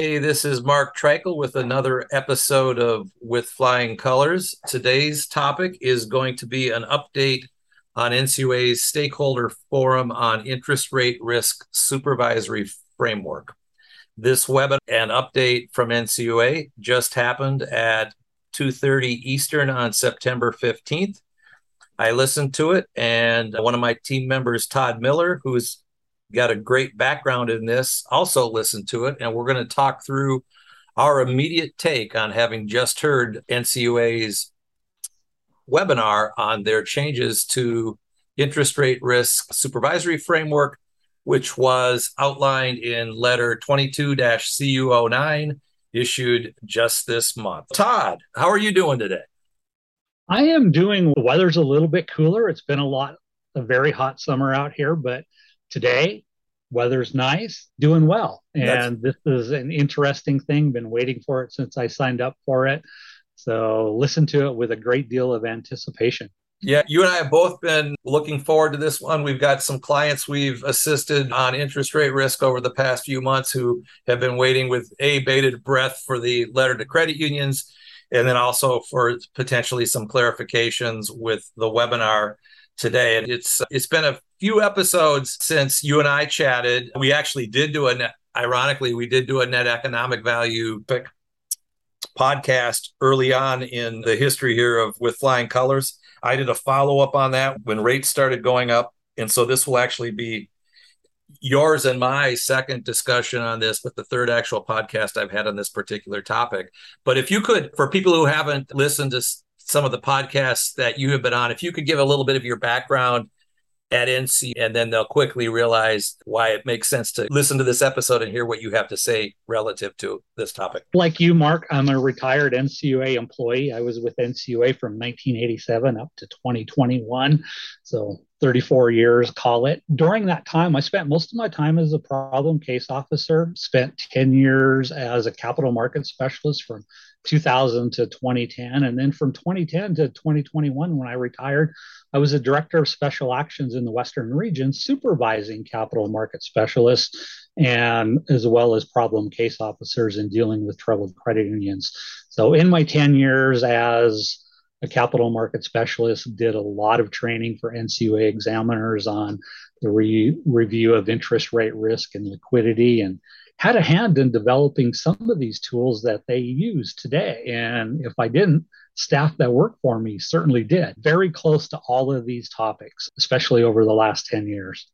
Hey, this is Mark Treichel with another episode of With Flying Colors. Today's topic is going to be an update on NCUA's stakeholder forum on interest rate risk supervisory framework. This webinar and update from NCUA just happened at 2:30 Eastern on September 15th. I listened to it and one of my team members Todd Miller who's got a great background in this, also listen to it. And we're going to talk through our immediate take on having just heard NCUA's webinar on their changes to interest rate risk supervisory framework, which was outlined in letter 22 CU09 issued just this month. Todd, how are you doing today? I am doing the weather's a little bit cooler. It's been a lot a very hot summer out here, but today weather's nice doing well and That's... this is an interesting thing been waiting for it since i signed up for it so listen to it with a great deal of anticipation yeah, you and I have both been looking forward to this one. We've got some clients we've assisted on interest rate risk over the past few months who have been waiting with a bated breath for the letter to credit unions and then also for potentially some clarifications with the webinar today. And it's it's been a few episodes since you and I chatted. We actually did do a net, ironically, we did do a net economic value podcast early on in the history here of with flying colors. I did a follow up on that when rates started going up. And so this will actually be yours and my second discussion on this, but the third actual podcast I've had on this particular topic. But if you could, for people who haven't listened to some of the podcasts that you have been on, if you could give a little bit of your background at NC, and then they'll quickly realize why it makes sense to listen to this episode and hear what you have to say relative to this topic. Like you, Mark, I'm a retired NCUA employee. I was with NCUA from 1987 up to 2021. So 34 years, call it. During that time, I spent most of my time as a problem case officer, spent 10 years as a capital market specialist from 2000 to 2010. And then from 2010 to 2021, when I retired, I was a director of special actions in the Western region, supervising capital market specialists and as well as problem case officers in dealing with troubled credit unions. So in my 10 years as a capital market specialist, did a lot of training for NCUA examiners on the re- review of interest rate risk and liquidity and had a hand in developing some of these tools that they use today. And if I didn't, staff that work for me certainly did. Very close to all of these topics, especially over the last 10 years.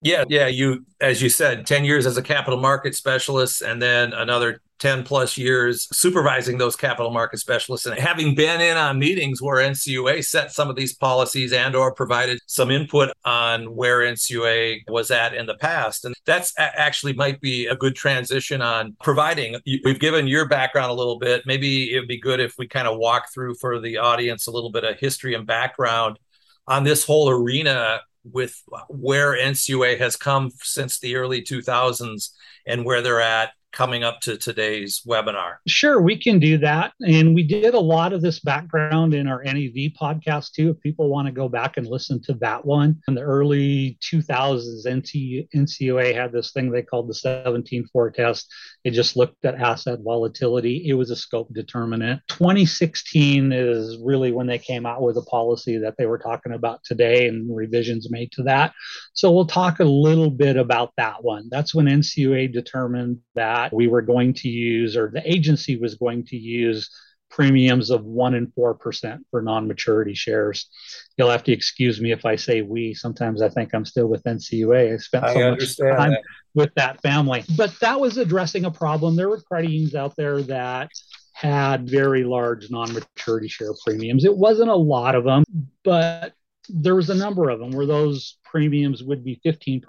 Yeah, yeah. You, as you said, 10 years as a capital market specialist and then another 10 plus years supervising those capital market specialists and having been in on meetings where NCUA set some of these policies and or provided some input on where NCUA was at in the past. And that's actually might be a good transition on providing. We've given your background a little bit. Maybe it would be good if we kind of walk through for the audience a little bit of history and background on this whole arena with where NCUA has come since the early 2000s and where they're at coming up to today's webinar? Sure, we can do that. And we did a lot of this background in our NEV podcast too. If people want to go back and listen to that one, in the early 2000s, NC, NCUA had this thing they called the 17 forecast. It just looked at asset volatility. It was a scope determinant. 2016 is really when they came out with a policy that they were talking about today and revisions made to that. So we'll talk a little bit about that one. That's when NCUA determined that that we were going to use, or the agency was going to use premiums of 1 and 4% for non maturity shares. You'll have to excuse me if I say we. Sometimes I think I'm still with NCUA. I spent so I much time that. with that family. But that was addressing a problem. There were credit unions out there that had very large non maturity share premiums. It wasn't a lot of them, but there was a number of them where those premiums would be 15%,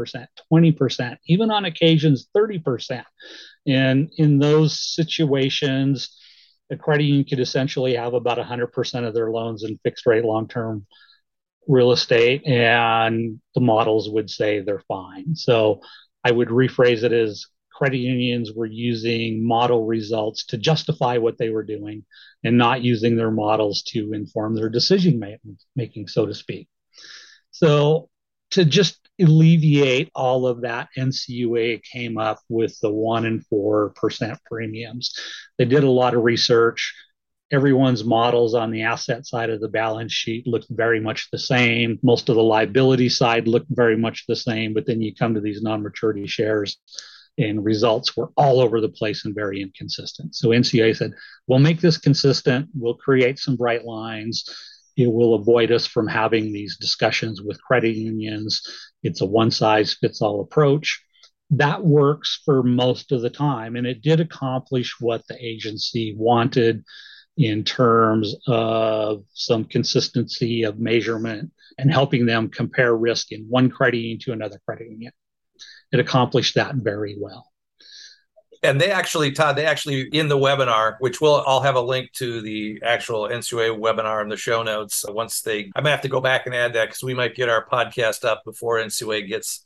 20%, even on occasions 30%. And in those situations, a credit union could essentially have about 100% of their loans in fixed rate long term real estate, and the models would say they're fine. So I would rephrase it as credit unions were using model results to justify what they were doing and not using their models to inform their decision making, so to speak. So, to just alleviate all of that, NCUA came up with the 1 and 4% premiums. They did a lot of research. Everyone's models on the asset side of the balance sheet looked very much the same. Most of the liability side looked very much the same. But then you come to these non maturity shares, and results were all over the place and very inconsistent. So NCUA said, we'll make this consistent, we'll create some bright lines. It will avoid us from having these discussions with credit unions. It's a one size fits all approach. That works for most of the time, and it did accomplish what the agency wanted in terms of some consistency of measurement and helping them compare risk in one credit union to another credit union it accomplished that very well. And they actually, Todd, they actually in the webinar, which we'll I'll have a link to the actual NCUA webinar in the show notes. Once they, I'm gonna have to go back and add that because we might get our podcast up before NCUA gets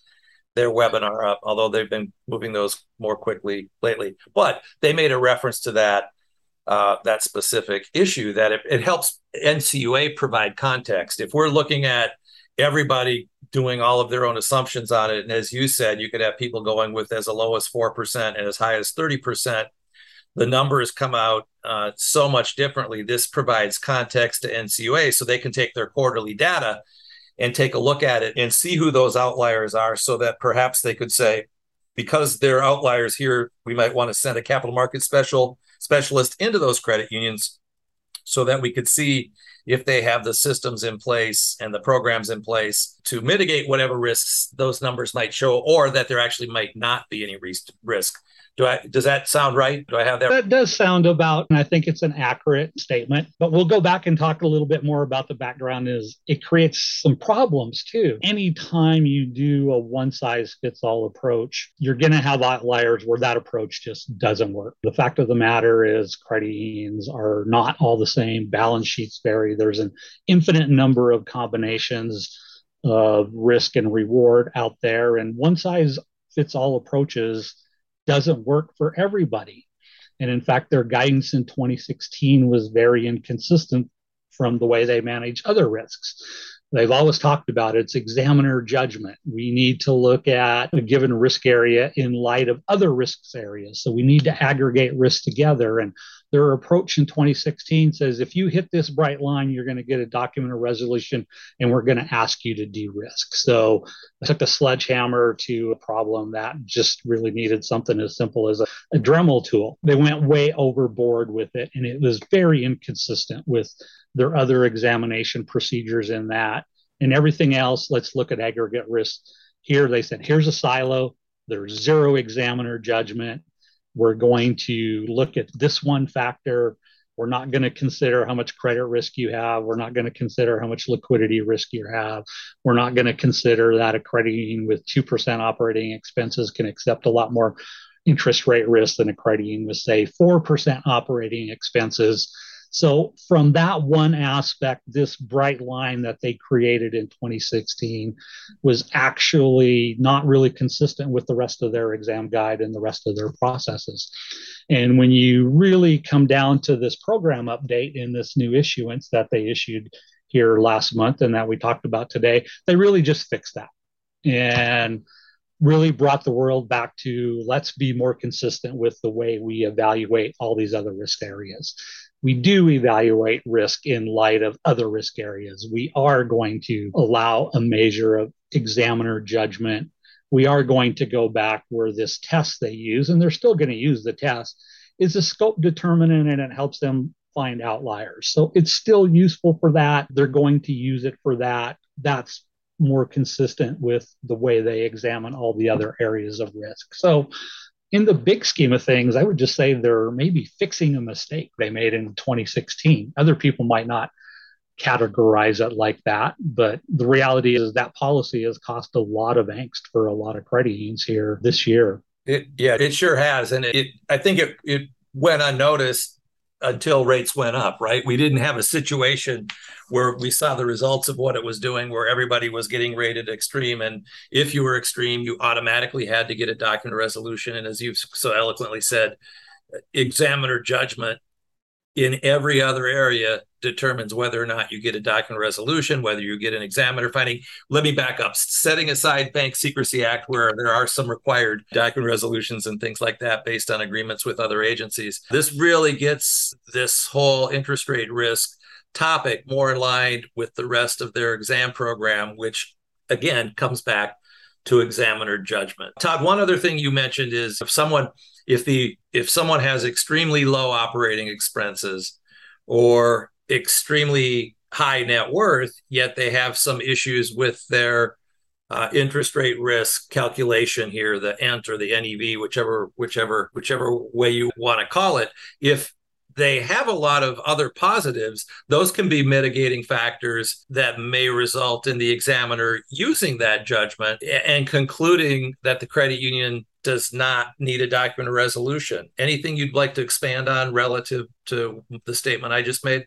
their webinar up. Although they've been moving those more quickly lately, but they made a reference to that uh, that specific issue that it, it helps NCUA provide context. If we're looking at everybody doing all of their own assumptions on it. And as you said, you could have people going with as low as 4% and as high as 30%. The numbers come out uh, so much differently. This provides context to NCUA so they can take their quarterly data and take a look at it and see who those outliers are so that perhaps they could say, because they're outliers here, we might want to send a capital market special specialist into those credit unions so that we could see if they have the systems in place and the programs in place to mitigate whatever risks those numbers might show, or that there actually might not be any risk do I does that sound right? Do I have that? That does sound about, and I think it's an accurate statement. But we'll go back and talk a little bit more about the background. Is it creates some problems too? Anytime you do a one size fits all approach, you're going to have outliers where that approach just doesn't work. The fact of the matter is, credit unions are not all the same. Balance sheets vary. There's an infinite number of combinations of risk and reward out there, and one size fits all approaches doesn't work for everybody. And in fact, their guidance in 2016 was very inconsistent from the way they manage other risks. They've always talked about it's examiner judgment. We need to look at a given risk area in light of other risks areas. So we need to aggregate risk together. And their approach in 2016 says if you hit this bright line, you're going to get a document of resolution and we're going to ask you to de risk. So I took a sledgehammer to a problem that just really needed something as simple as a, a Dremel tool. They went way overboard with it and it was very inconsistent with their other examination procedures in that. And everything else, let's look at aggregate risk. Here they said, here's a silo, there's zero examiner judgment we're going to look at this one factor. We're not going to consider how much credit risk you have. We're not going to consider how much liquidity risk you have. We're not going to consider that a credit with 2% operating expenses can accept a lot more interest rate risk than a credit with, say, 4% operating expenses. So, from that one aspect, this bright line that they created in 2016 was actually not really consistent with the rest of their exam guide and the rest of their processes. And when you really come down to this program update in this new issuance that they issued here last month and that we talked about today, they really just fixed that. And really brought the world back to let's be more consistent with the way we evaluate all these other risk areas we do evaluate risk in light of other risk areas. We are going to allow a measure of examiner judgment. We are going to go back where this test they use, and they're still going to use the test, is a scope determinant and it helps them find outliers. So it's still useful for that. They're going to use it for that. That's more consistent with the way they examine all the other areas of risk. So in the big scheme of things, I would just say they're maybe fixing a mistake they made in 2016. Other people might not categorize it like that. But the reality is that policy has cost a lot of angst for a lot of credit unions here this year. It, yeah, it sure has, and it, I think it it went unnoticed until rates went up. Right, we didn't have a situation where we saw the results of what it was doing, where everybody was getting rated extreme, and if you were extreme, you automatically had to get a document resolution. And as you've so eloquently said, examiner judgment in every other area determines whether or not you get a document resolution, whether you get an examiner finding. Let me back up. Setting aside Bank Secrecy Act, where there are some required document resolutions and things like that based on agreements with other agencies, this really gets this whole interest rate risk topic more line with the rest of their exam program, which again comes back to examiner judgment. Todd, one other thing you mentioned is if someone if the if someone has extremely low operating expenses or extremely high net worth, yet they have some issues with their uh, interest rate risk calculation here, the ENT or the NEV, whichever whichever whichever way you want to call it. If they have a lot of other positives, those can be mitigating factors that may result in the examiner using that judgment and concluding that the credit union does not need a document of resolution. Anything you'd like to expand on relative to the statement I just made?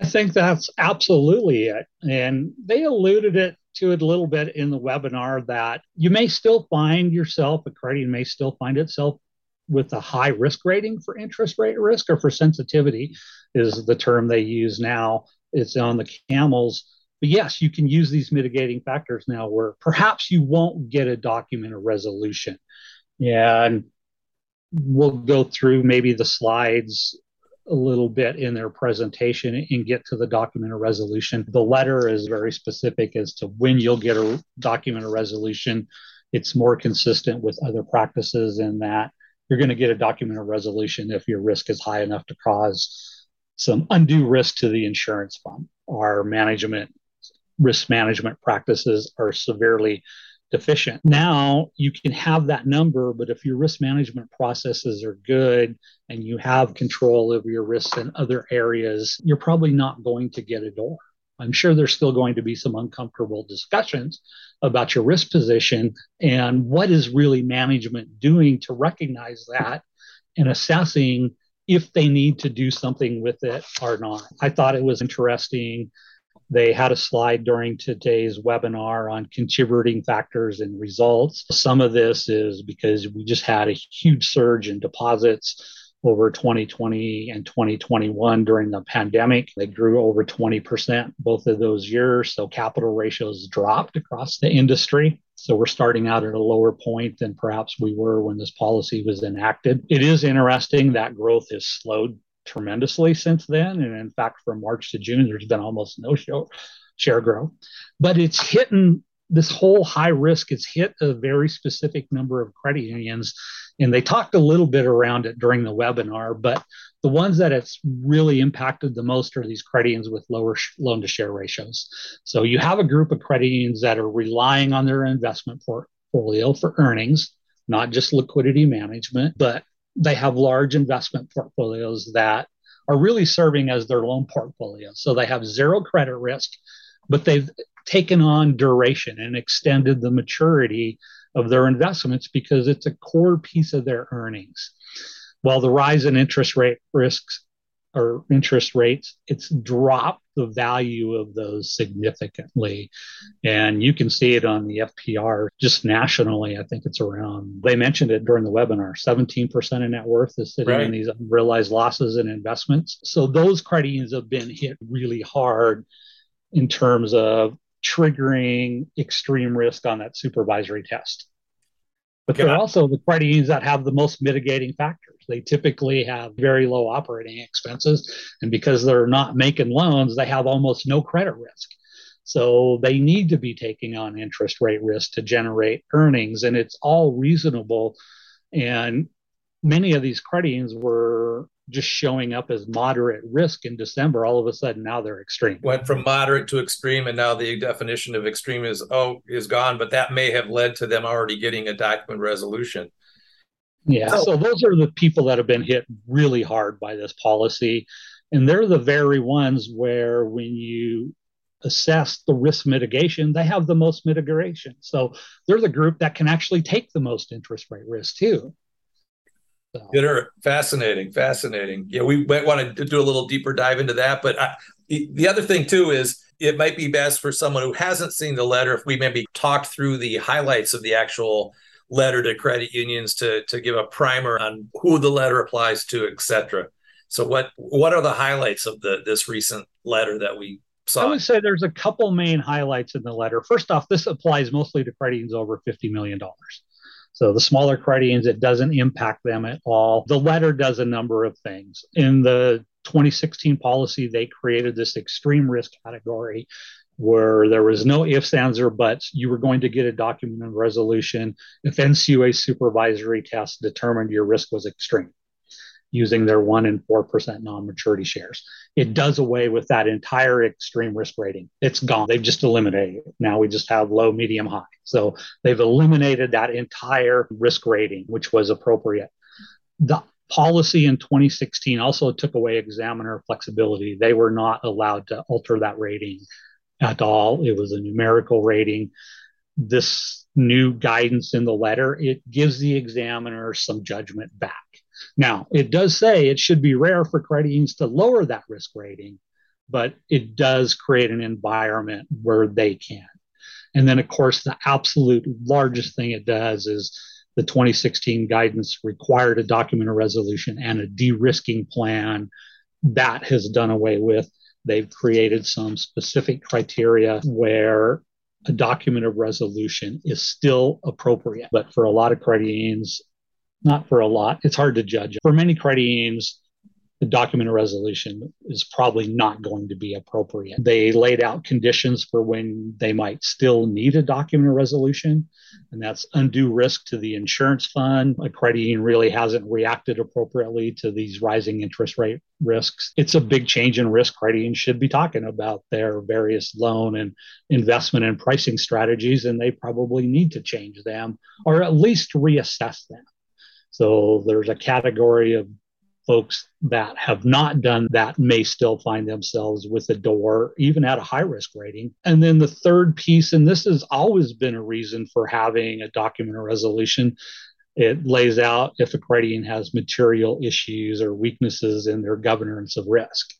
I think that's absolutely it. And they alluded it to it a little bit in the webinar that you may still find yourself, a credit may still find itself with a high risk rating for interest rate risk or for sensitivity is the term they use now. It's on the CAMELS. But yes, you can use these mitigating factors now where perhaps you won't get a document of resolution. Yeah, and we'll go through maybe the slides a little bit in their presentation and get to the document of resolution. The letter is very specific as to when you'll get a document of resolution. It's more consistent with other practices in that you're going to get a document of resolution if your risk is high enough to cause some undue risk to the insurance fund. Our management risk management practices are severely deficient. Now you can have that number, but if your risk management processes are good and you have control over your risks in other areas, you're probably not going to get a door. I'm sure there's still going to be some uncomfortable discussions about your risk position and what is really management doing to recognize that and assessing if they need to do something with it or not. I thought it was interesting they had a slide during today's webinar on contributing factors and results. Some of this is because we just had a huge surge in deposits over 2020 and 2021 during the pandemic. They grew over 20% both of those years. So capital ratios dropped across the industry. So we're starting out at a lower point than perhaps we were when this policy was enacted. It is interesting that growth has slowed tremendously since then. And in fact, from March to June, there's been almost no show, share growth. But it's hitting this whole high risk, it's hit a very specific number of credit unions. And they talked a little bit around it during the webinar, but the ones that it's really impacted the most are these credit unions with lower sh- loan to share ratios. So you have a group of credit unions that are relying on their investment portfolio for earnings, not just liquidity management, but they have large investment portfolios that are really serving as their loan portfolio. So they have zero credit risk, but they've taken on duration and extended the maturity of their investments because it's a core piece of their earnings. While the rise in interest rate risks or interest rates, it's dropped the value of those significantly. And you can see it on the FPR just nationally. I think it's around, they mentioned it during the webinar 17% of net worth is sitting right. in these unrealized losses and investments. So those credit unions have been hit really hard in terms of triggering extreme risk on that supervisory test. But they're also the credit unions that have the most mitigating factors. They typically have very low operating expenses. And because they're not making loans, they have almost no credit risk. So they need to be taking on interest rate risk to generate earnings. And it's all reasonable. And many of these credit unions were just showing up as moderate risk in December, all of a sudden now they're extreme. Went from moderate to extreme, and now the definition of extreme is oh is gone. But that may have led to them already getting a document resolution. Yeah, so, so those are the people that have been hit really hard by this policy. And they're the very ones where when you assess the risk mitigation, they have the most mitigation. So they're the group that can actually take the most interest rate risk too. So. Good, fascinating, fascinating. Yeah, we might want to do a little deeper dive into that. But I, the other thing too is it might be best for someone who hasn't seen the letter if we maybe talk through the highlights of the actual letter to credit unions to to give a primer on who the letter applies to, etc. So what what are the highlights of the this recent letter that we saw? I would say there's a couple main highlights in the letter. First off, this applies mostly to credit unions over $50 million. So the smaller unions, it doesn't impact them at all. The letter does a number of things. In the 2016 policy, they created this extreme risk category where there was no ifs, ands, or buts. You were going to get a document of resolution if NCUA supervisory tests determined your risk was extreme using their 1 and 4% non maturity shares. It does away with that entire extreme risk rating. It's gone. They've just eliminated it. Now we just have low, medium, high. So they've eliminated that entire risk rating, which was appropriate. The policy in 2016 also took away examiner flexibility. They were not allowed to alter that rating at all. It was a numerical rating. This new guidance in the letter, it gives the examiner some judgment back. Now, it does say it should be rare for credit unions to lower that risk rating, but it does create an environment where they can. And then, of course, the absolute largest thing it does is the 2016 guidance required a document of resolution and a de risking plan. That has done away with. They've created some specific criteria where a document of resolution is still appropriate. But for a lot of credit unions, not for a lot, it's hard to judge. For many credit unions, the document resolution is probably not going to be appropriate. They laid out conditions for when they might still need a document resolution, and that's undue risk to the insurance fund. A credit union really hasn't reacted appropriately to these rising interest rate risks. It's a big change in risk. Credit unions should be talking about their various loan and investment and pricing strategies, and they probably need to change them or at least reassess them. So there's a category of folks that have not done that may still find themselves with a door, even at a high risk rating. And then the third piece, and this has always been a reason for having a document or resolution. It lays out if a union has material issues or weaknesses in their governance of risk.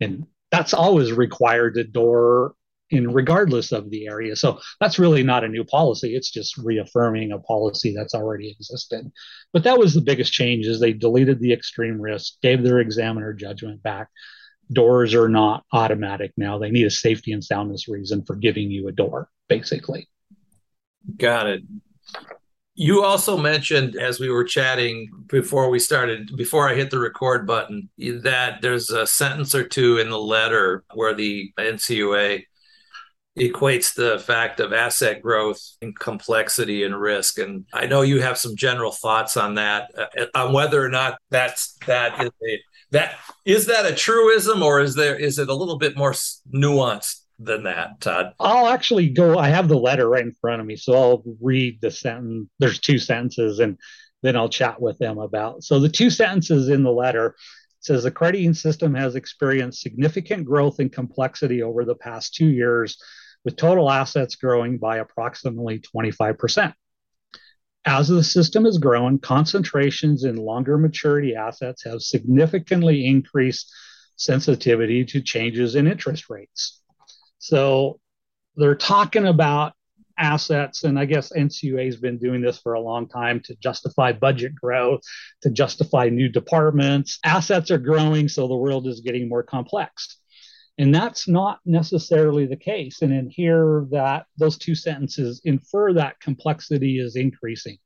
And that's always required a door in regardless of the area. So that's really not a new policy. It's just reaffirming a policy that's already existed. But that was the biggest change is they deleted the extreme risk, gave their examiner judgment back. Doors are not automatic now. They need a safety and soundness reason for giving you a door, basically. Got it. You also mentioned as we were chatting before we started, before I hit the record button, that there's a sentence or two in the letter where the NCUA equates the fact of asset growth and complexity and risk. And i know you have some general thoughts on that uh, on whether or not that's that is a that is that a truism or is there is it a little bit more nuanced than that todd? I'll actually go i have the letter right in front of me so i'll read the sentence there's two sentences and then i'll chat with them about so the two sentences in the letter says the credit union system has experienced significant growth and complexity over the past two years with total assets growing by approximately 25%. As the system has grown, concentrations in longer maturity assets have significantly increased sensitivity to changes in interest rates. So they're talking about assets, and I guess NCUA has been doing this for a long time to justify budget growth, to justify new departments. Assets are growing, so the world is getting more complex. And that's not necessarily the case. And in here, that those two sentences infer that complexity is increasing.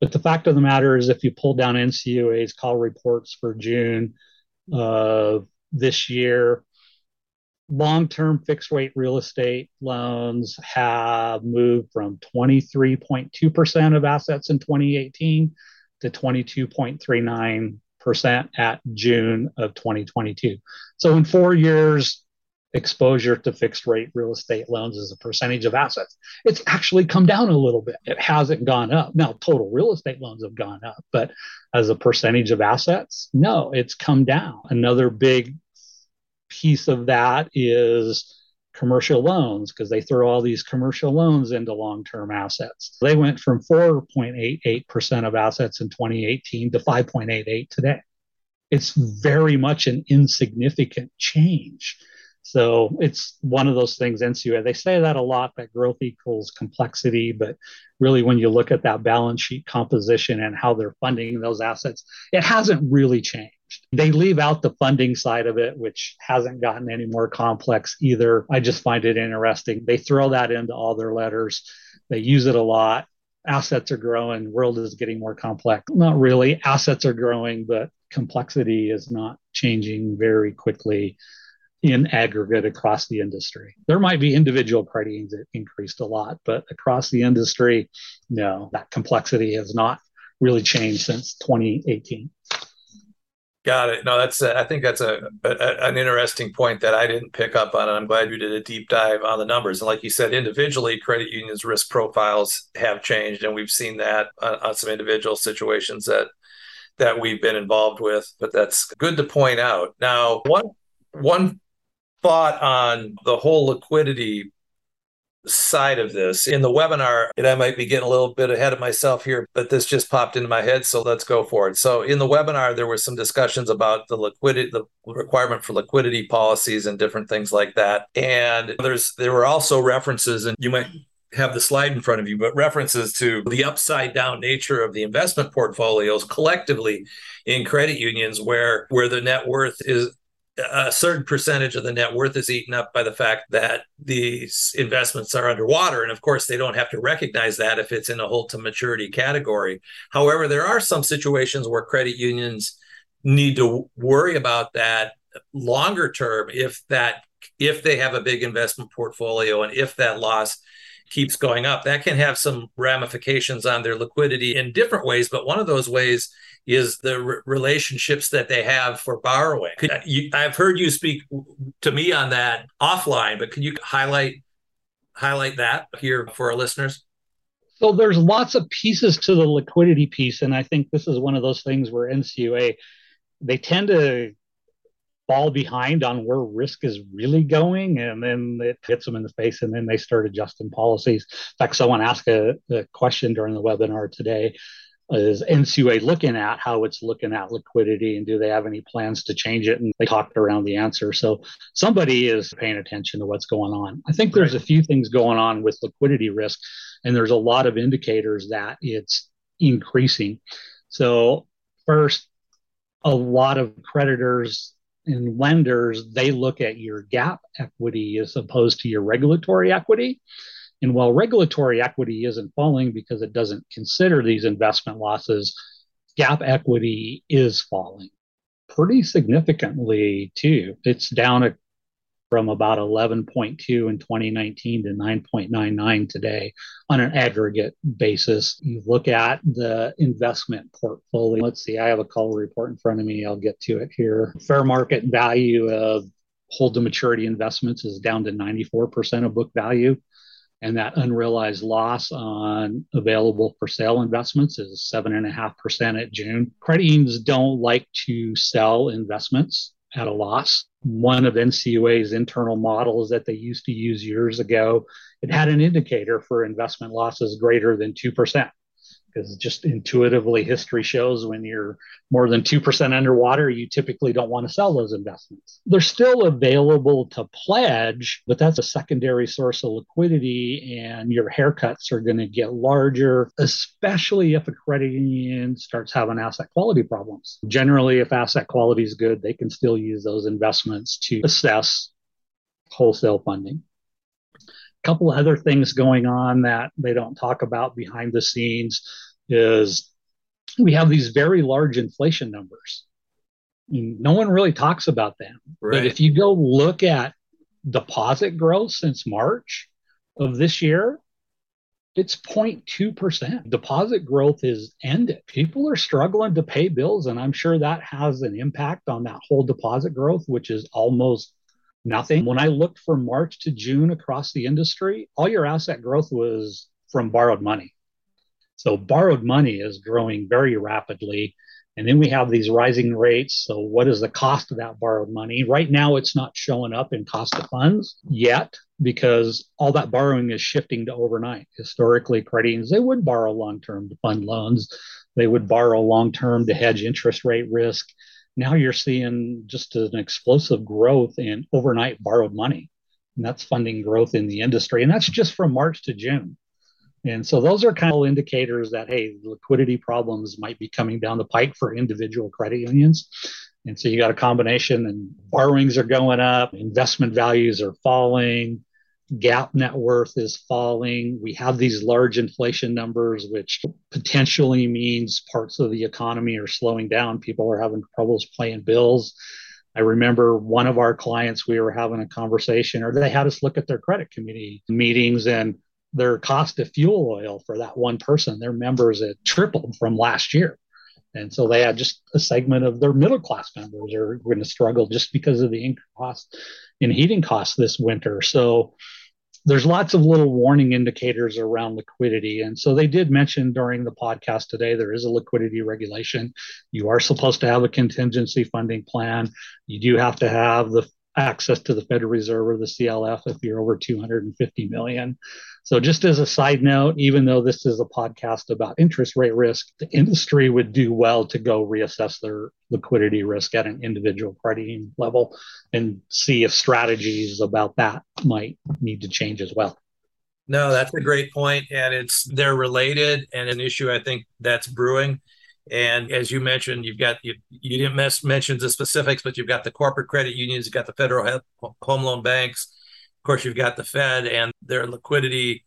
But the fact of the matter is, if you pull down NCUA's call reports for June uh, this year, long term fixed rate real estate loans have moved from 23.2% of assets in 2018 to 22.39 percent at June of 2022. So in four years, exposure to fixed rate real estate loans as a percentage of assets, it's actually come down a little bit. It hasn't gone up. Now, total real estate loans have gone up, but as a percentage of assets, no, it's come down. Another big piece of that is commercial loans because they throw all these commercial loans into long term assets. They went from 4.88% of assets in 2018 to 5.88 today. It's very much an insignificant change. So it's one of those things, NCUA. They say that a lot that growth equals complexity, but really, when you look at that balance sheet composition and how they're funding those assets, it hasn't really changed. They leave out the funding side of it, which hasn't gotten any more complex either. I just find it interesting. They throw that into all their letters, they use it a lot. Assets are growing, world is getting more complex. Not really. Assets are growing, but complexity is not changing very quickly in aggregate across the industry. There might be individual credit unions that increased a lot, but across the industry, no, that complexity has not really changed since 2018. Got it. No, that's a, I think that's a, a, an interesting point that I didn't pick up on. And I'm glad you did a deep dive on the numbers. And like you said, individually, credit unions' risk profiles have changed, and we've seen that on, on some individual situations that that we've been involved with. But that's good to point out. Now, one one thought on the whole liquidity side of this. In the webinar and i might be getting a little bit ahead of myself here but this just popped into my head so let's go for it. So in the webinar there were some discussions about the liquidity the requirement for liquidity policies and different things like that. And there's there were also references and you might have the slide in front of you, but references to the upside down nature of the investment portfolios collectively in credit unions where where the net worth is a certain percentage of the net worth is eaten up by the fact that these investments are underwater. And of course, they don't have to recognize that if it's in a hold to maturity category. However, there are some situations where credit unions need to worry about that longer term if that if they have a big investment portfolio and if that loss keeps going up that can have some ramifications on their liquidity in different ways but one of those ways is the re- relationships that they have for borrowing. Could, you, I've heard you speak to me on that offline, but can you highlight highlight that here for our listeners? So there's lots of pieces to the liquidity piece, and I think this is one of those things where NCUA they tend to fall behind on where risk is really going, and then it hits them in the face, and then they start adjusting policies. In fact, someone asked a, a question during the webinar today is NCUA looking at how it's looking at liquidity and do they have any plans to change it? And they talked around the answer. So somebody is paying attention to what's going on. I think there's a few things going on with liquidity risk, and there's a lot of indicators that it's increasing. So, first, a lot of creditors and lenders they look at your GAAP equity as opposed to your regulatory equity and while regulatory equity isn't falling because it doesn't consider these investment losses, GAAP equity is falling pretty significantly too. It's down from about 11.2 in 2019 to 9.99 today on an aggregate basis. You look at the investment portfolio. Let's see, I have a call report in front of me. I'll get to it here. Fair market value of hold to maturity investments is down to 94% of book value and that unrealized loss on available for sale investments is 7.5% at June. Credit unions don't like to sell investments at a loss. One of NCUA's internal models that they used to use years ago, it had an indicator for investment losses greater than 2% because just intuitively history shows when you're more than 2% underwater you typically don't want to sell those investments. They're still available to pledge but that's a secondary source of liquidity and your haircuts are going to get larger especially if a credit union starts having asset quality problems. Generally if asset quality is good they can still use those investments to assess wholesale funding. Couple of other things going on that they don't talk about behind the scenes is we have these very large inflation numbers. No one really talks about them. Right. But if you go look at deposit growth since March of this year, it's 0.2%. Deposit growth is ended. People are struggling to pay bills, and I'm sure that has an impact on that whole deposit growth, which is almost nothing. When I looked from March to June across the industry, all your asset growth was from borrowed money. So borrowed money is growing very rapidly. And then we have these rising rates. So, what is the cost of that borrowed money? Right now, it's not showing up in cost of funds yet because all that borrowing is shifting to overnight. Historically, credit unions, they would borrow long term to fund loans, they would borrow long term to hedge interest rate risk. Now you're seeing just an explosive growth in overnight borrowed money. And that's funding growth in the industry. And that's just from March to June. And so those are kind of indicators that, hey, liquidity problems might be coming down the pike for individual credit unions. And so you got a combination, and borrowings are going up, investment values are falling, GAAP net worth is falling. We have these large inflation numbers, which potentially means parts of the economy are slowing down. People are having troubles paying bills. I remember one of our clients, we were having a conversation, or they had us look at their credit committee meetings, and their cost of fuel oil for that one person, their members had tripled from last year. And so they had just a segment of their middle class members are going to struggle just because of the increase cost in heating costs this winter. So there's lots of little warning indicators around liquidity. And so they did mention during the podcast today there is a liquidity regulation. You are supposed to have a contingency funding plan. You do have to have the access to the Federal Reserve or the CLF if you're over 250 million. So, just as a side note, even though this is a podcast about interest rate risk, the industry would do well to go reassess their liquidity risk at an individual credit level and see if strategies about that might need to change as well. No, that's a great point, and it's they're related, and an issue I think that's brewing. And as you mentioned, you've got you, you didn't mention the specifics, but you've got the corporate credit unions, you've got the federal home loan banks, of course, you've got the Fed and their liquidity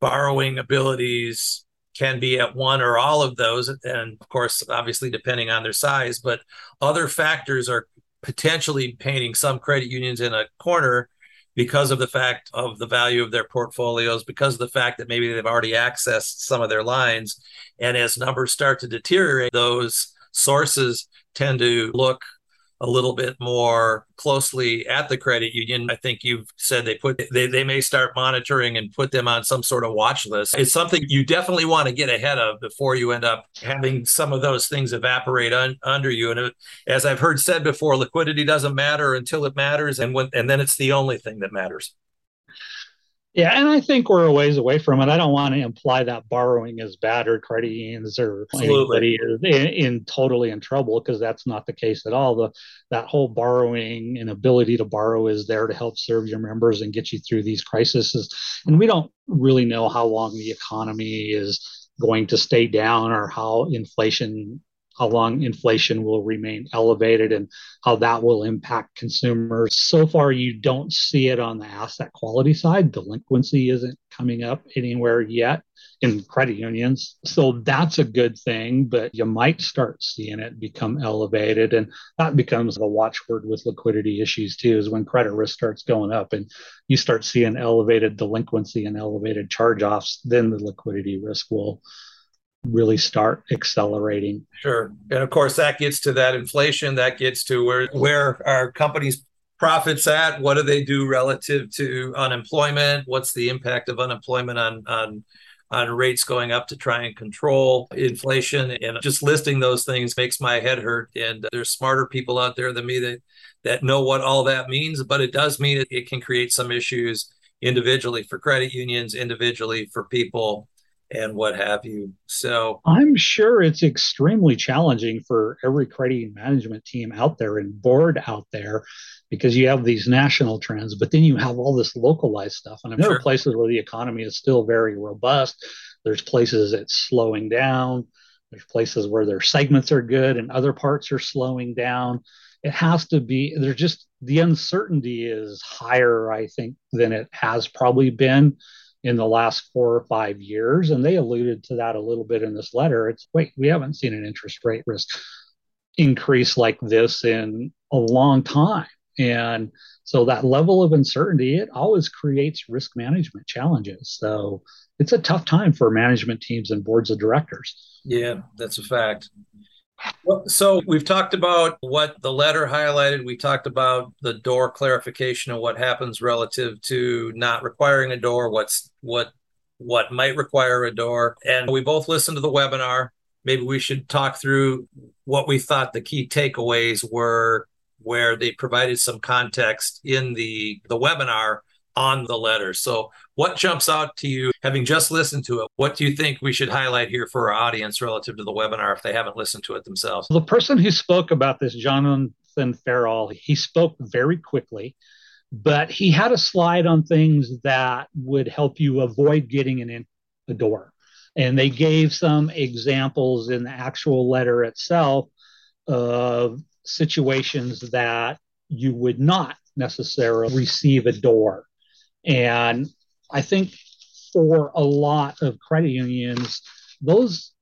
borrowing abilities can be at one or all of those. And of course, obviously, depending on their size, but other factors are potentially painting some credit unions in a corner because of the fact of the value of their portfolios, because of the fact that maybe they've already accessed some of their lines. And as numbers start to deteriorate, those sources tend to look a little bit more closely at the credit union. I think you've said they put they, they may start monitoring and put them on some sort of watch list. It's something you definitely want to get ahead of before you end up having some of those things evaporate un, under you. And it, as I've heard said before, liquidity doesn't matter until it matters, and when and then it's the only thing that matters. Yeah, and I think we're a ways away from it. I don't want to imply that borrowing is bad or credit unions or Absolutely. anybody is in, in, totally in trouble because that's not the case at all. The that whole borrowing and ability to borrow is there to help serve your members and get you through these crises. And we don't really know how long the economy is going to stay down or how inflation how long inflation will remain elevated and how that will impact consumers. So far, you don't see it on the asset quality side. Delinquency isn't coming up anywhere yet in credit unions. So that's a good thing, but you might start seeing it become elevated. And that becomes the watchword with liquidity issues too, is when credit risk starts going up and you start seeing elevated delinquency and elevated charge offs, then the liquidity risk will really start accelerating. Sure. And of course that gets to that inflation, that gets to where where our companies profits at, what do they do relative to unemployment, what's the impact of unemployment on on on rates going up to try and control inflation and just listing those things makes my head hurt and there's smarter people out there than me that that know what all that means but it does mean it, it can create some issues individually for credit unions individually for people and what have you. So I'm sure it's extremely challenging for every credit management team out there and board out there because you have these national trends, but then you have all this localized stuff. And there sure. are places where the economy is still very robust. There's places it's slowing down. There's places where their segments are good and other parts are slowing down. It has to be, there's just the uncertainty is higher, I think, than it has probably been in the last four or five years. And they alluded to that a little bit in this letter. It's wait, we haven't seen an interest rate risk increase like this in a long time. And so that level of uncertainty, it always creates risk management challenges. So it's a tough time for management teams and boards of directors. Yeah, that's a fact. So we've talked about what the letter highlighted. We talked about the door clarification and what happens relative to not requiring a door, what's what what might require a door. And we both listened to the webinar. maybe we should talk through what we thought the key takeaways were, where they provided some context in the the webinar on the letter. So, what jumps out to you, having just listened to it? What do you think we should highlight here for our audience relative to the webinar if they haven't listened to it themselves? The person who spoke about this, Jonathan Farrell, he spoke very quickly, but he had a slide on things that would help you avoid getting in the door. And they gave some examples in the actual letter itself of situations that you would not necessarily receive a door and I think for a lot of credit unions, those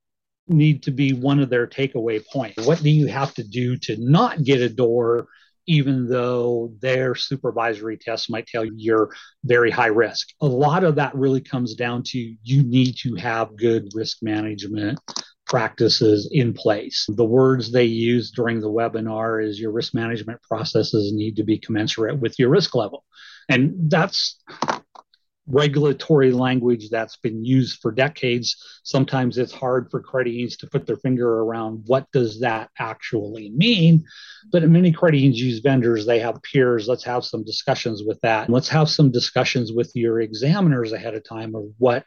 need to be one of their takeaway points. What do you have to do to not get a DOR, even though their supervisory tests might tell you you're very high risk? A lot of that really comes down to you need to have good risk management practices in place. The words they use during the webinar is your risk management processes need to be commensurate with your risk level. And that's regulatory language that's been used for decades. Sometimes it's hard for credit unions to put their finger around what does that actually mean. But many credit unions use vendors, they have peers. Let's have some discussions with that. Let's have some discussions with your examiners ahead of time of what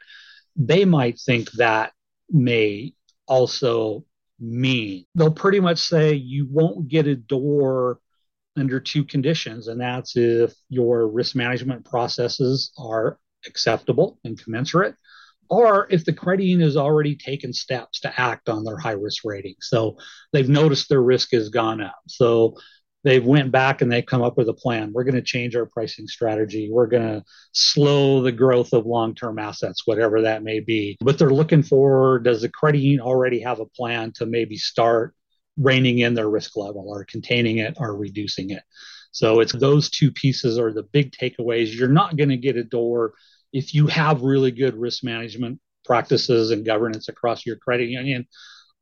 they might think that may also mean. They'll pretty much say you won't get a DOR under two conditions, and that's if your risk management processes are acceptable and commensurate, or if the credit union has already taken steps to act on their high risk rating. So they've noticed their risk has gone up. So they've went back and they've come up with a plan. We're going to change our pricing strategy. We're going to slow the growth of long-term assets, whatever that may be. But they're looking for does the credit union already have a plan to maybe start reining in their risk level or containing it or reducing it. So it's those two pieces are the big takeaways. You're not going to get a DOR if you have really good risk management practices and governance across your credit union,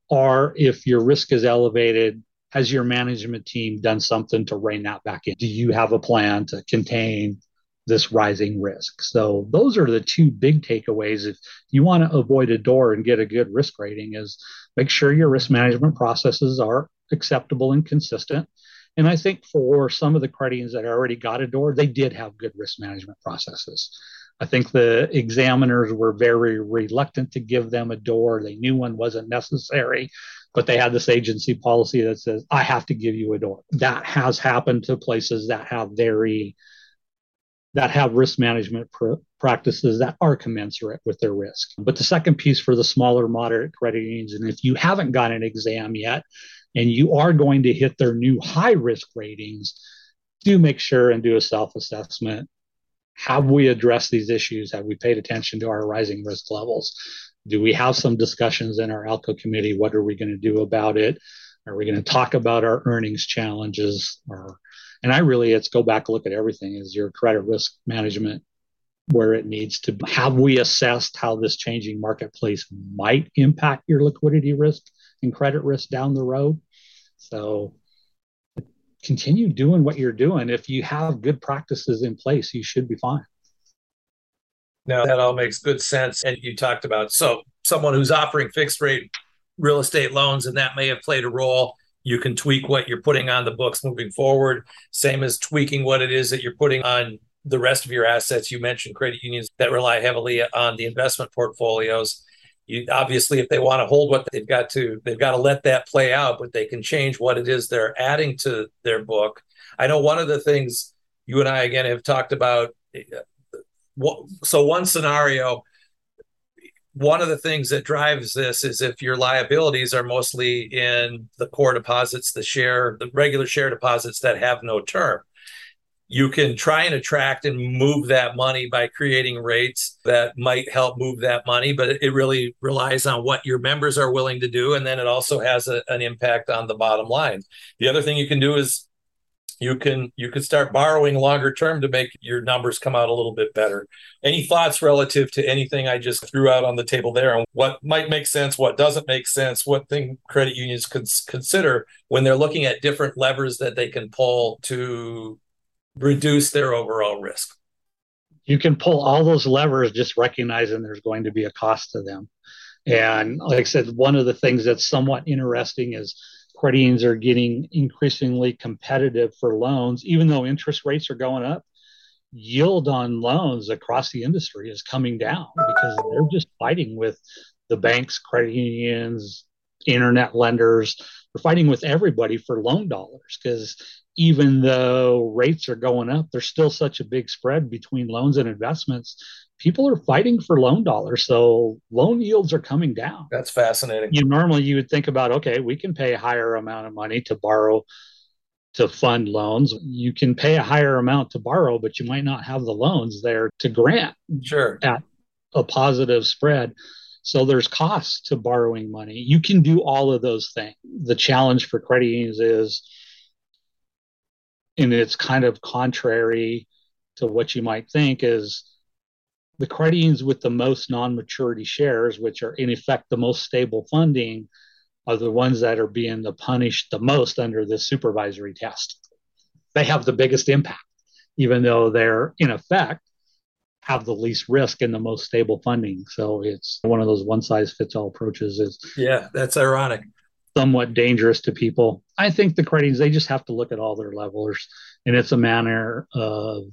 or if your risk is elevated, has your management team done something to rein that back in? Do you have a plan to contain this rising risk? So those are the two big takeaways. If you want to avoid a DOR and get a good risk rating, is make sure your risk management processes are acceptable and consistent. And I think for some of the credit unions that already got a DOR, they did have good risk management processes. I think the examiners were very reluctant to give them a DOR. They knew one wasn't necessary, but they had this agency policy that says, I have to give you a DOR. That has happened to places that have very that have risk management pr- practices that are commensurate with their risk. But the second piece for the smaller moderate credit unions, and if you haven't got an exam yet and you are going to hit their new high risk ratings, do make sure and do a self assessment. Have we addressed these issues? Have we paid attention to our rising risk levels? Do we have some discussions in our ALCO committee? What are we going to do about it? Are we going to talk about our earnings challenges? Or and I really, it's go back, look at everything. Is your credit risk management where it needs to be? Have we assessed how this changing marketplace might impact your liquidity risk and credit risk down the road? So continue doing what you're doing. If you have good practices in place, you should be fine. Now that all makes good sense. And you talked about so someone who's offering fixed rate real estate loans, and that may have played a role you can tweak what you're putting on the books moving forward. Same as tweaking what it is that you're putting on the rest of your assets. You mentioned credit unions that rely heavily on the investment portfolios. You, obviously, if they want to hold what they've got to, they've got to let that play out, but they can change what it is they're adding to their book. I know one of the things you and I again have talked about. Uh, so one scenario one of the things that drives this is if your liabilities are mostly in the core deposits, the share, the regular share deposits that have no term. You can try and attract and move that money by creating rates that might help move that money, but it really relies on what your members are willing to do. And then it also has a, an impact on the bottom line. The other thing you can do is you can you can start borrowing longer term to make your numbers come out a little bit better. Any thoughts relative to anything i just threw out on the table there and what might make sense what doesn't make sense what thing credit unions could consider when they're looking at different levers that they can pull to reduce their overall risk? You can pull all those levers just recognizing there's going to be a cost to them. And like I said, one of the things that's somewhat interesting is credit unions are getting increasingly competitive for loans, even though interest rates are going up. Yield on loans across the industry is coming down because they're just fighting with the banks, credit unions, internet lenders. They're fighting with everybody for loan dollars because even though rates are going up, there's still such a big spread between loans and investments. People are fighting for loan dollars, so loan yields are coming down. That's fascinating. You normally you would think about okay, we can pay a higher amount of money to borrow to fund loans. You can pay a higher amount to borrow, but you might not have the loans there to grant sure at a positive spread. So there's costs to borrowing money. You can do all of those things. The challenge for credit unions is and it's kind of contrary to what you might think is the credit unions with the most non-maturity shares which are in effect the most stable funding are the ones that are being the punished the most under this supervisory test. They have the biggest impact even though they're in effect have the least risk and the most stable funding. So it's one of those one size fits all approaches. Is yeah that's ironic. somewhat dangerous to people. I think the credits they just have to look at all their levels, and it's a manner of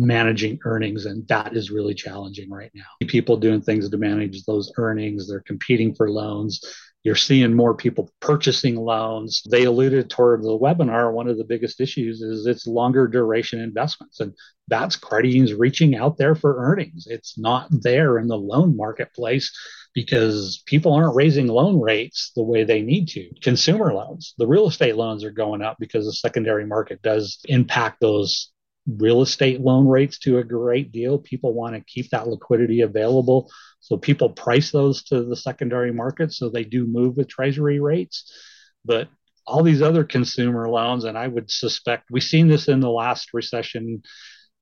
managing earnings, and that is really challenging right now. People doing things to manage those earnings, they're competing for loans. You're seeing more people purchasing loans. They alluded toward the webinar. One of the biggest issues is it's longer duration investments. And that's credit unions reaching out there for earnings. It's not there in the loan marketplace because people aren't raising loan rates the way they need to. Consumer loans, the real estate loans are going up because the secondary market does impact those real estate loan rates to a great deal. People want to keep that liquidity available. So people price those to the secondary market. So they do move with treasury rates. But all these other consumer loans, and I would suspect we've seen this in the last recession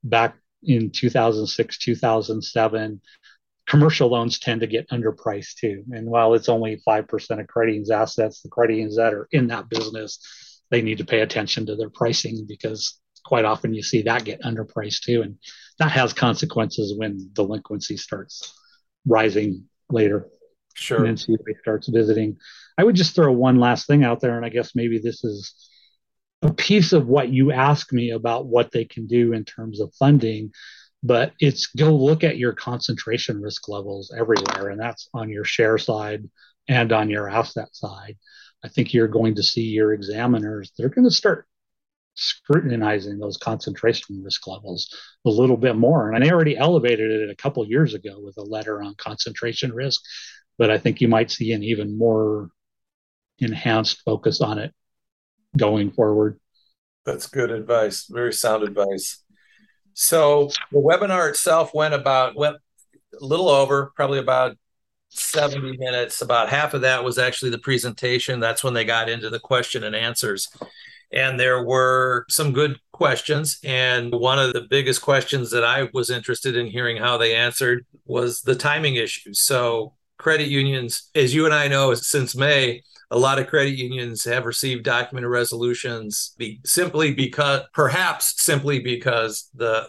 back in 2006, 2007 commercial loans tend to get underpriced too. And while it's only 5% of credit unions assets, the credit unions that are in that business, they need to pay attention to their pricing because quite often you see that get underpriced too. And that has consequences when delinquency starts rising later. Sure. And NCUA starts visiting. I would just throw one last thing out there, and I guess maybe this is a piece of what you ask me about what they can do in terms of funding but it's go look at your concentration risk levels everywhere and that's on your share side and on your asset side i think you're going to see your examiners they're going to start scrutinizing those concentration risk levels a little bit more and they already elevated it a couple years ago with a letter on concentration risk but i think you might see an even more enhanced focus on it going forward that's good advice very sound advice so the webinar itself went about went a little over, probably about 70 minutes. About half of that was actually the presentation. That's when they got into the question and answers. And there were some good questions. And one of the biggest questions that I was interested in hearing how they answered was the timing issue. So, credit unions, as you and I know, since May, a lot of credit unions have received documented resolutions be, simply because perhaps simply because the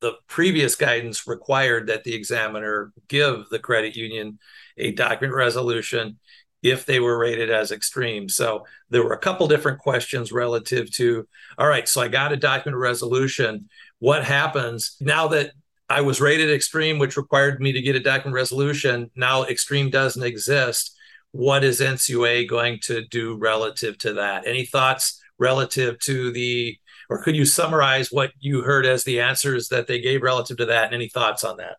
the previous guidance required that the examiner give the credit union a document resolution if they were rated as extreme. So there were a couple different questions relative to all right, so I got a document resolution. What happens now that I was rated extreme, which required me to get a document resolution? Now extreme doesn't exist what is NCUA going to do relative to that? Any thoughts relative to the, or could you summarize what you heard as the answers that they gave relative to that? And any thoughts on that?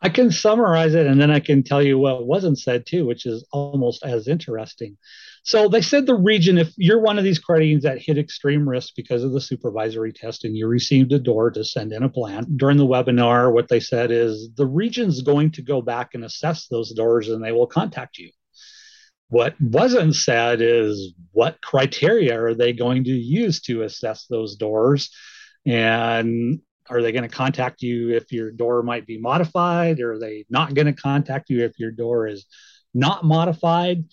I can summarize it and then I can tell you what wasn't said too, which is almost as interesting. So they said the region, if you're one of these credit that hit extreme risk because of the supervisory test and you received a DOR to send in a plan during the webinar, what they said is the region's going to go back and assess those DORs and they will contact you. What wasn't said is what criteria are they going to use to assess those DORs? And are they going to contact you if your DOR might be modified? Or are they not going to contact you if your DOR is not modified?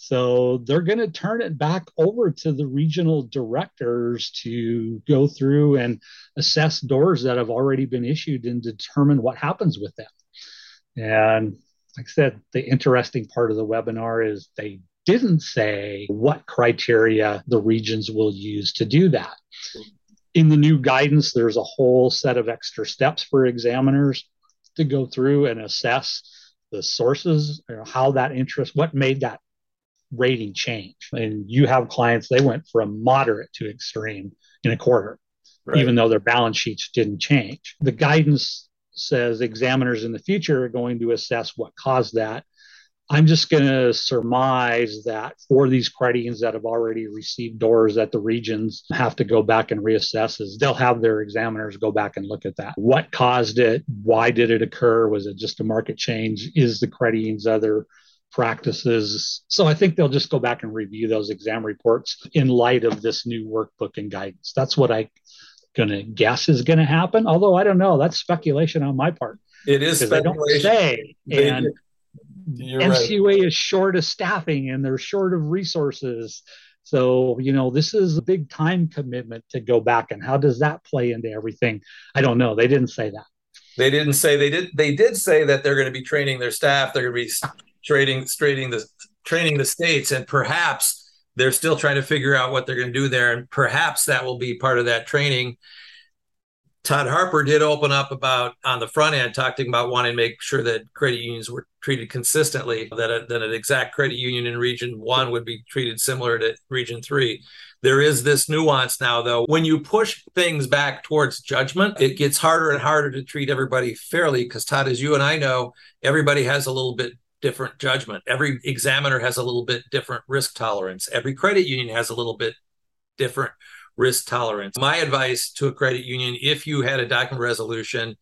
So they're going to turn it back over to the regional directors to go through and assess DORs that have already been issued and determine what happens with them. And like I said, the interesting part of the webinar is they didn't say what criteria the regions will use to do that. In the new guidance, there's a whole set of extra steps for examiners to go through and assess the sources, you know, how that interest, what made that rating change. And you have clients, they went from moderate to extreme in a quarter, right. even though their balance sheets didn't change. The guidance says examiners in the future are going to assess what caused that I'm just going to surmise that for these credit unions that have already received DORs that the regions have to go back and reassess is they'll have their examiners go back and look at that. What caused it? Why did it occur? Was it just a market change? Is the credit unions other practices? So I think they'll just go back and review those exam reports in light of this new workbook and guidance. That's what I going to guess is going to happen. Although I don't know, that's speculation on my part. It is speculation. They don't say. and you're NCUA right. is short of staffing and they're short of resources. So, you know, this is a big time commitment to go back. And how does that play into everything? I don't know. They didn't say that. They didn't say they did. They did say that they're going to be training their staff. They're going to be trading, training the training the states, and perhaps they're still trying to figure out what they're going to do there. And perhaps that will be part of that training Todd Harper did open up about on the front end, talking about wanting to make sure that credit unions were treated consistently, that, a, that an exact credit union in Region 1 would be treated similar to Region 3. There is this nuance now, though. When you push things back towards judgment, it gets harder and harder to treat everybody fairly because, Todd, as you and I know, everybody has a little bit different judgment. Every examiner has a little bit different risk tolerance. Every credit union has a little bit different risk tolerance. My advice to a credit union, if you had a document resolution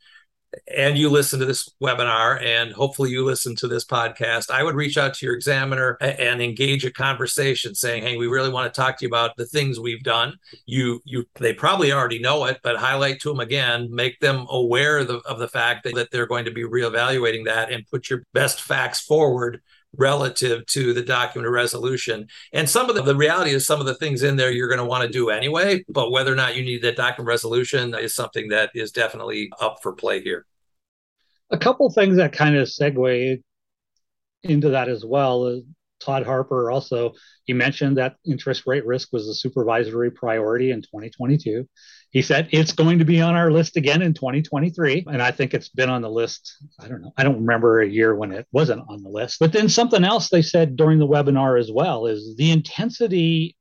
and you listen to this webinar and hopefully you listen to this podcast, I would reach out to your examiner and engage a conversation saying, Hey, we really want to talk to you about the things we've done. You, you, they probably already know it, but highlight to them again, make them aware of the, of the fact that, that they're going to be reevaluating that and put your best facts forward relative to the document of resolution. And some of the, the reality is some of the things in there you're going to want to do anyway, but whether or not you need that document resolution is something that is definitely up for play here. A couple things that kind of segue into that as well. Uh, Todd Harper also he mentioned that interest rate risk was a supervisory priority in 2022. He said it's going to be on our list again in 2023. And I think it's been on the list. I don't know. I don't remember a year when it wasn't on the list. But then something else they said during the webinar as well is the intensity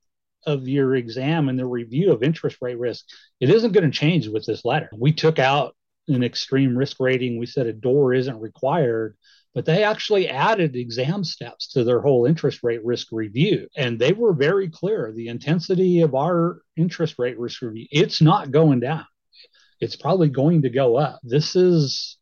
of your exam and the review of interest rate risk, it isn't going to change with this letter. We took out an extreme risk rating. We said a DOR isn't required but they actually added exam steps to their whole interest rate risk review. And they were very clear the intensity of our interest rate risk review it's not going down. It's probably going to go up. This is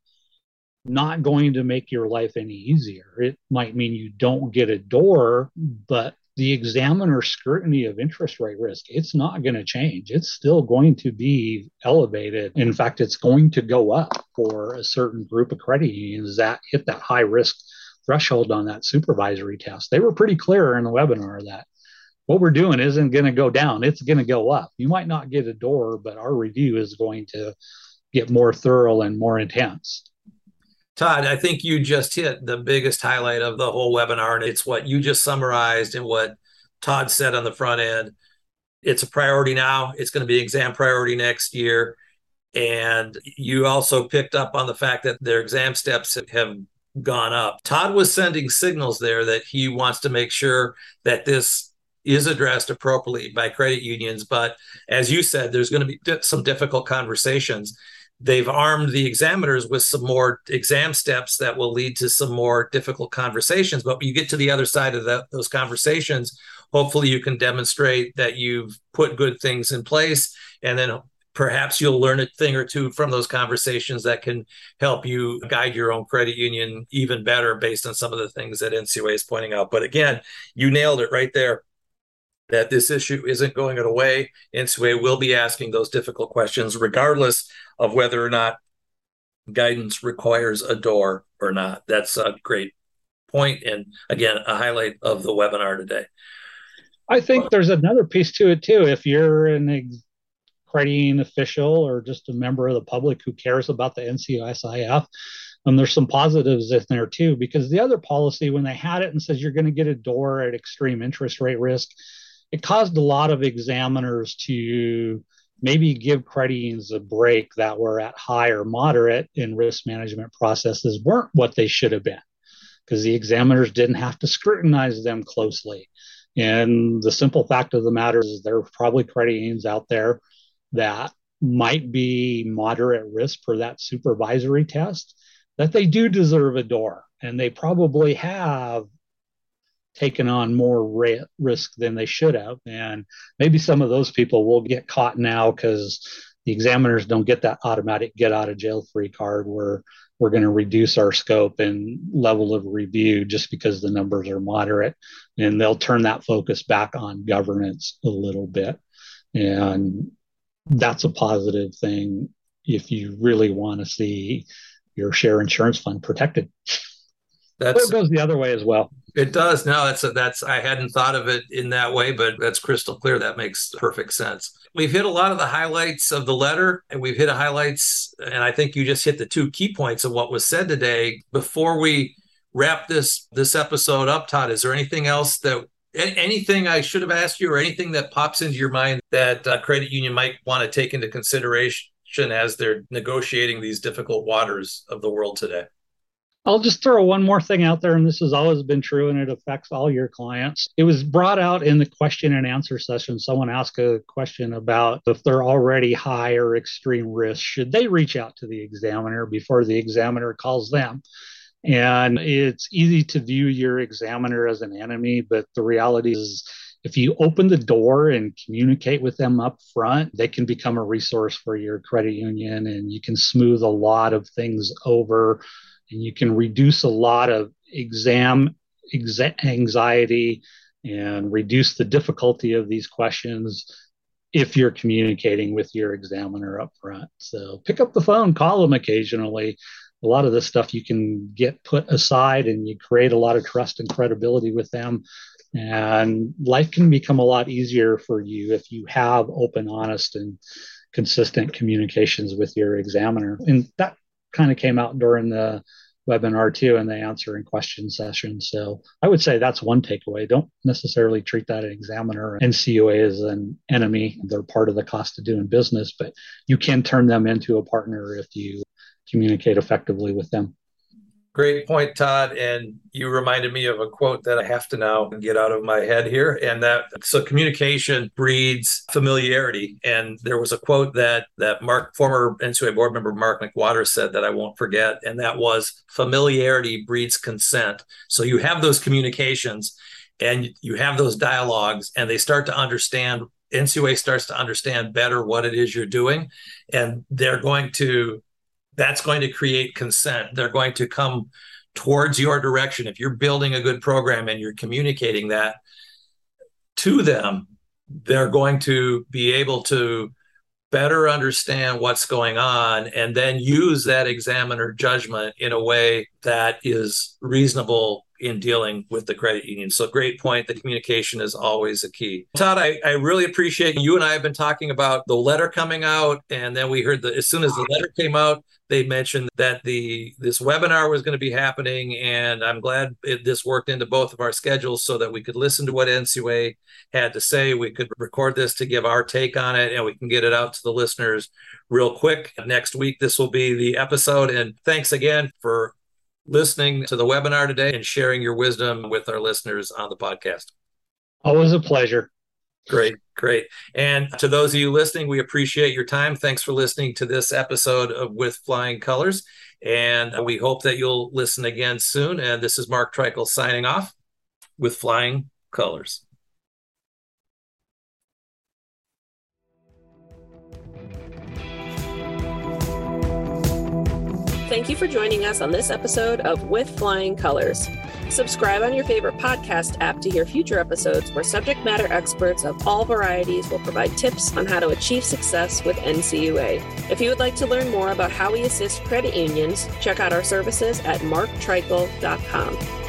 not going to make your life any easier. It might mean you don't get a DOR, but the examiner scrutiny of interest rate risk it's not going to change. It's still going to be elevated. In fact it's going to go up for a certain group of credit unions that hit that high risk threshold on that supervisory test. They were pretty clear in the webinar that what we're doing isn't going to go down it's going to go up. You might not get a DOR, but our review is going to get more thorough and more intense Todd, I think you just hit the biggest highlight of the whole webinar, and it's what you just summarized and what Todd said on the front end. It's a priority now. It's going to be exam priority next year. And you also picked up on the fact that their exam steps have gone up. Todd was sending signals there that he wants to make sure that this is addressed appropriately by credit unions. But as you said, there's going to be some difficult conversations they've armed the examiners with some more exam steps that will lead to some more difficult conversations. But when you get to the other side of the, those conversations, hopefully you can demonstrate that you've put good things in place and then perhaps you'll learn a thing or two from those conversations that can help you guide your own credit union even better based on some of the things that NCUA is pointing out. But again, you nailed it right there that this issue isn't going away. And NCUA will be asking those difficult questions, regardless of whether or not guidance requires a DOR or not. That's a great point, and again, a highlight of the webinar today. I think there's another piece to it too. If you're an credit official or just a member of the public who cares about the NCUSIF, And there's some positives in there too, because the other policy, when they had it and says you're going to get a DOR at extreme interest rate risk, it caused a lot of examiners to maybe give credit unions a break that were at high or moderate in risk management processes weren't what they should have been because the examiners didn't have to scrutinize them closely. And the simple fact of the matter is there are probably credit unions out there that might be moderate risk for that supervisory test that they do deserve a DOR and they probably have taken on more risk than they should have. And maybe some of those people will get caught now because the examiners don't get that automatic get out of jail free card where we're going to reduce our scope and level of review just because the numbers are moderate. And they'll turn that focus back on governance a little bit. And that's a positive thing if you really want to see your share insurance fund protected that's it goes the other way as well. It does. No that's a, that's i hadn't thought of it in that way but that's crystal clear. That makes perfect sense. We've hit a lot of the highlights of the letter and we've hit highlights and i think you just hit the two key points of what was said today. Before we wrap this this episode up todd is there anything else that anything i should have asked you or anything that pops into your mind that a credit union might want to take into consideration as they're negotiating these difficult waters of the world today I'll just throw one more thing out there, and this has always been true, and it affects all your clients. It was brought out in the question and answer session. Someone asked a question about if they're already high or extreme risk, should they reach out to the examiner before the examiner calls them? And it's easy to view your examiner as an enemy, but the reality is, if you open the door and communicate with them up front, they can become a resource for your credit union and you can smooth a lot of things over and you can reduce a lot of exam exa- anxiety and reduce the difficulty of these questions if you're communicating with your examiner up front. So pick up the phone, call them occasionally. A lot of this stuff you can get put aside and you create a lot of trust and credibility with them. And life can become a lot easier for you if you have open, honest, and consistent communications with your examiner. And that kind of came out during the webinar too and the answering question session. So I would say that's one takeaway. Don't necessarily treat that an examiner NCUA as an enemy. They're part of the cost of doing business, but you can turn them into a partner if you communicate effectively with them. Great point, Todd. And you reminded me of a quote that I have to now get out of my head here. And that so communication breeds familiarity. And there was a quote that that Mark, former NCUA board member Mark McWatters said that I won't forget. And that was familiarity breeds consent. So you have those communications and you have those dialogues and they start to understand NCUA starts to understand better what it is you're doing. And they're going to that's going to create consent. They're going to come towards your direction. If you're building a good program and you're communicating that to them, they're going to be able to better understand what's going on and then use that examiner judgment in a way that is reasonable in dealing with the credit union. So, great point. The communication is always a key. Todd, I, I really appreciate you and I have been talking about the letter coming out, and then we heard that as soon as the letter came out, they mentioned that the this webinar was going to be happening, and I'm glad it, this worked into both of our schedules so that we could listen to what NCUA had to say. We could record this to give our take on it, and we can get it out to the listeners real quick. Next week, this will be the episode. And thanks again for listening to the webinar today and sharing your wisdom with our listeners on the podcast. Always a pleasure. Great, great. And to those of you listening, we appreciate your time. Thanks for listening to this episode of With Flying Colors. And we hope that you'll listen again soon. And this is Mark Treichel signing off with Flying Colors. Thank you for joining us on this episode of With Flying Colors. Subscribe on your favorite podcast app to hear future episodes where subject matter experts of all varieties will provide tips on how to achieve success with NCUA. If you would like to learn more about how we assist credit unions, check out our services at marktreichel.com.